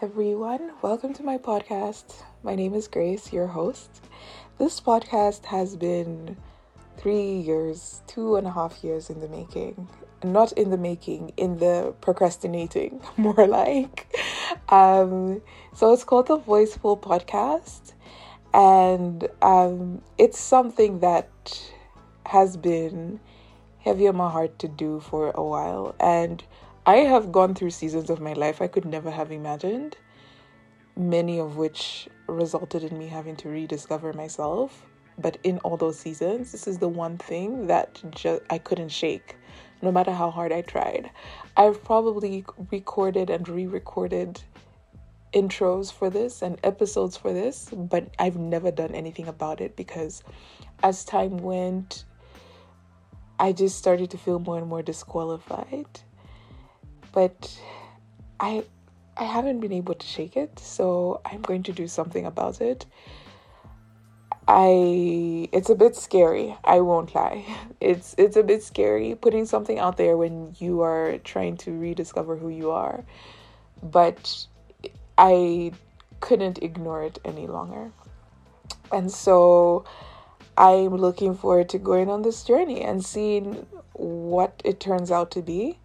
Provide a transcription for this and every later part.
everyone. Welcome to my podcast. My name is Grace, your host. This podcast has been three years, two and a half years in the making. Not in the making, in the procrastinating, more like. Um, so it's called the Voiceful Podcast, and um, it's something that has been heavy on my heart to do for a while. And I have gone through seasons of my life I could never have imagined, many of which resulted in me having to rediscover myself. But in all those seasons, this is the one thing that I couldn't shake, no matter how hard I tried. I've probably recorded and re-recorded intros for this and episodes for this, but I've never done anything about it because as time went, I just started to feel more and more disqualified. But I I haven't been able to shake it, so I'm going to do something about it. I it's a bit scary, I won't lie. It's it's a bit scary putting something out there when you are trying to rediscover who you are. But I couldn't ignore it any longer. And so I'm looking forward to going on this journey and seeing what it turns out to be.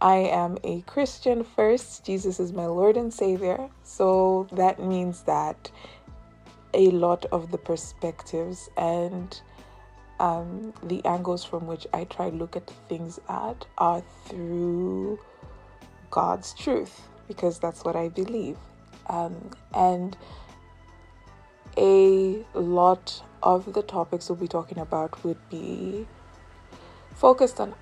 I am a Christian first. Jesus is my Lord and Savior. So that means that a lot of the perspectives and um, the angles from which I try to look at things at are through God's truth because that's what I believe. Um, and a lot of the topics we'll be talking about would be focused on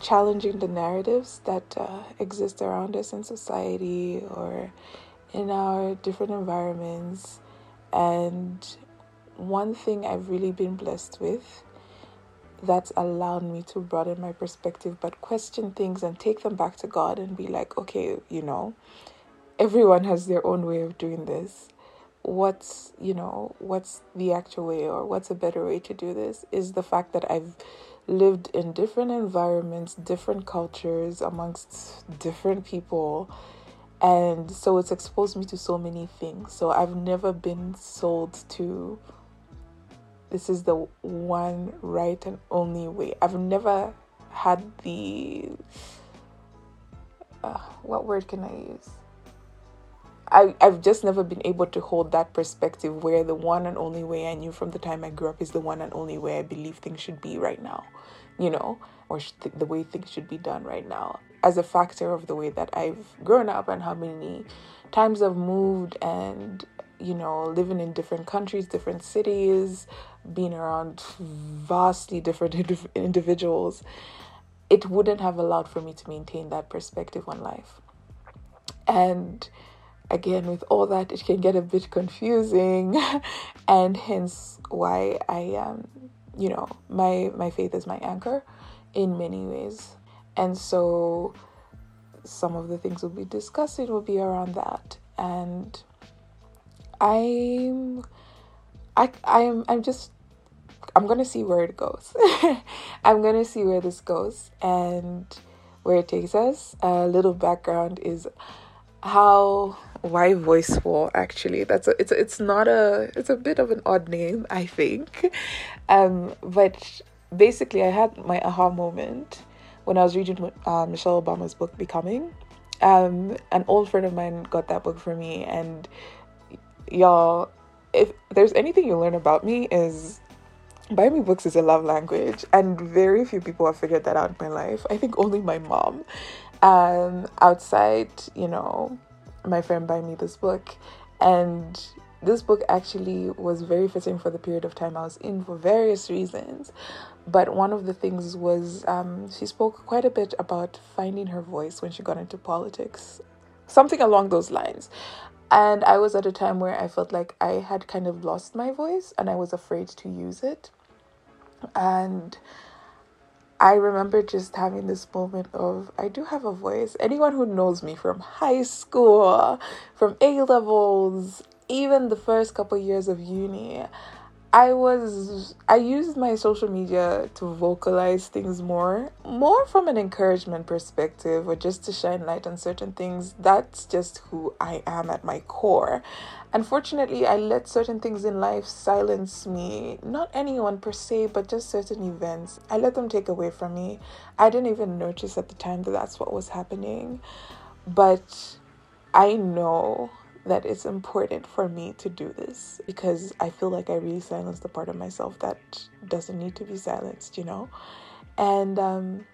challenging the narratives that uh, exist around us in society or in our different environments. And one thing I've really been blessed with that's allowed me to broaden my perspective, but question things and take them back to God and be like, okay, you know, everyone has their own way of doing this what's you know what's the actual way or what's a better way to do this is the fact that i've lived in different environments different cultures amongst different people. And so it's exposed me to so many things. So i've never been sold to this is the one right and only way. I've never had the uh, what word can i use I, I've just never been able to hold that perspective where the one and only way I knew from the time I grew up is the one and only way I believe things should be right now, you know, or th- the way things should be done right now. As a factor of the way that I've grown up and how many times I've moved and, you know, living in different countries, different cities, being around vastly different indiv- individuals, it wouldn't have allowed for me to maintain that perspective on life. And again with all that it can get a bit confusing. And hence why i um you know my my faith is my anchor in many ways. And so some of the things we'll be discussing will be around that. And i'm i i'm i'm just i'm gonna see where it goes. I'm gonna see where this goes and where it takes us. A little background is how why voiceful actually? That's a, it's it's not a it's a bit of an odd name i think. Um but basically i had my aha moment when i was reading uh, michelle obama's book becoming. Um an old friend of mine got that book for me and y'all if there's anything you learn about me is buying me books is a love language and very few people have figured that out in my life. I think only my mom. Um outside you know my friend buy me this book and this book actually was very fitting for the period of time I was in for various reasons. But one of the things was um, she spoke quite a bit about finding her voice when she got into politics, something along those lines. And I was at a time where I felt like I had kind of lost my voice and I was afraid to use it. And I remember just having this moment of I do have a voice. Anyone who knows me from high school, from A levels, even the first couple years of uni, I was I used my social media to vocalize things more, more from an encouragement perspective or just to shine light on certain things. That's just who I am at my core. Unfortunately, I let certain things in life silence me. Not anyone per se, but just certain events. I let them take away from me. I didn't even notice at the time that that's what was happening. But I know that it's important for me to do this because I feel like I really silenced the part of myself that doesn't need to be silenced, you know? And um,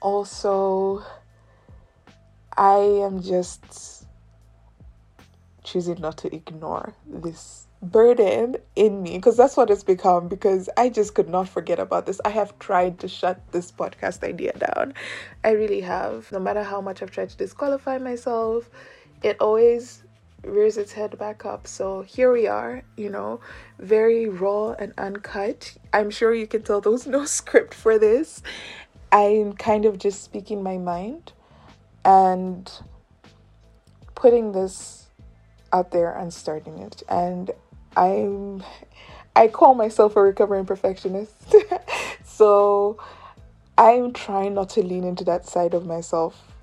also, I am just choosing not to ignore this burden in me because that's what it's become because I just could not forget about this. I have tried to shut this podcast idea down. I really have. No matter how much I've tried to disqualify myself, it always rears its head back up. So here we are, you know, very raw and uncut. I'm sure you can tell there was no script for this. I'm kind of just speaking my mind and putting this out there and starting it. And I'm I call myself a recovering perfectionist. so I'm trying not to lean into that side of myself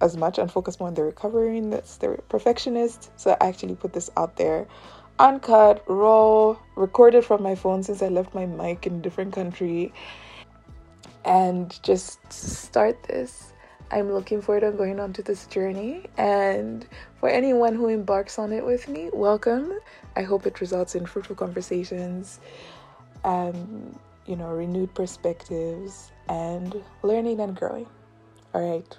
as much and focus more on the recovery and that's the perfectionist. So I actually put this out there uncut, raw, recorded from my phone since I left my mic in a different country and just start this. I'm looking forward to going on to this journey and for anyone who embarks on it with me, welcome. I hope it results in fruitful conversations, um, you know, renewed perspectives and learning and growing. All right.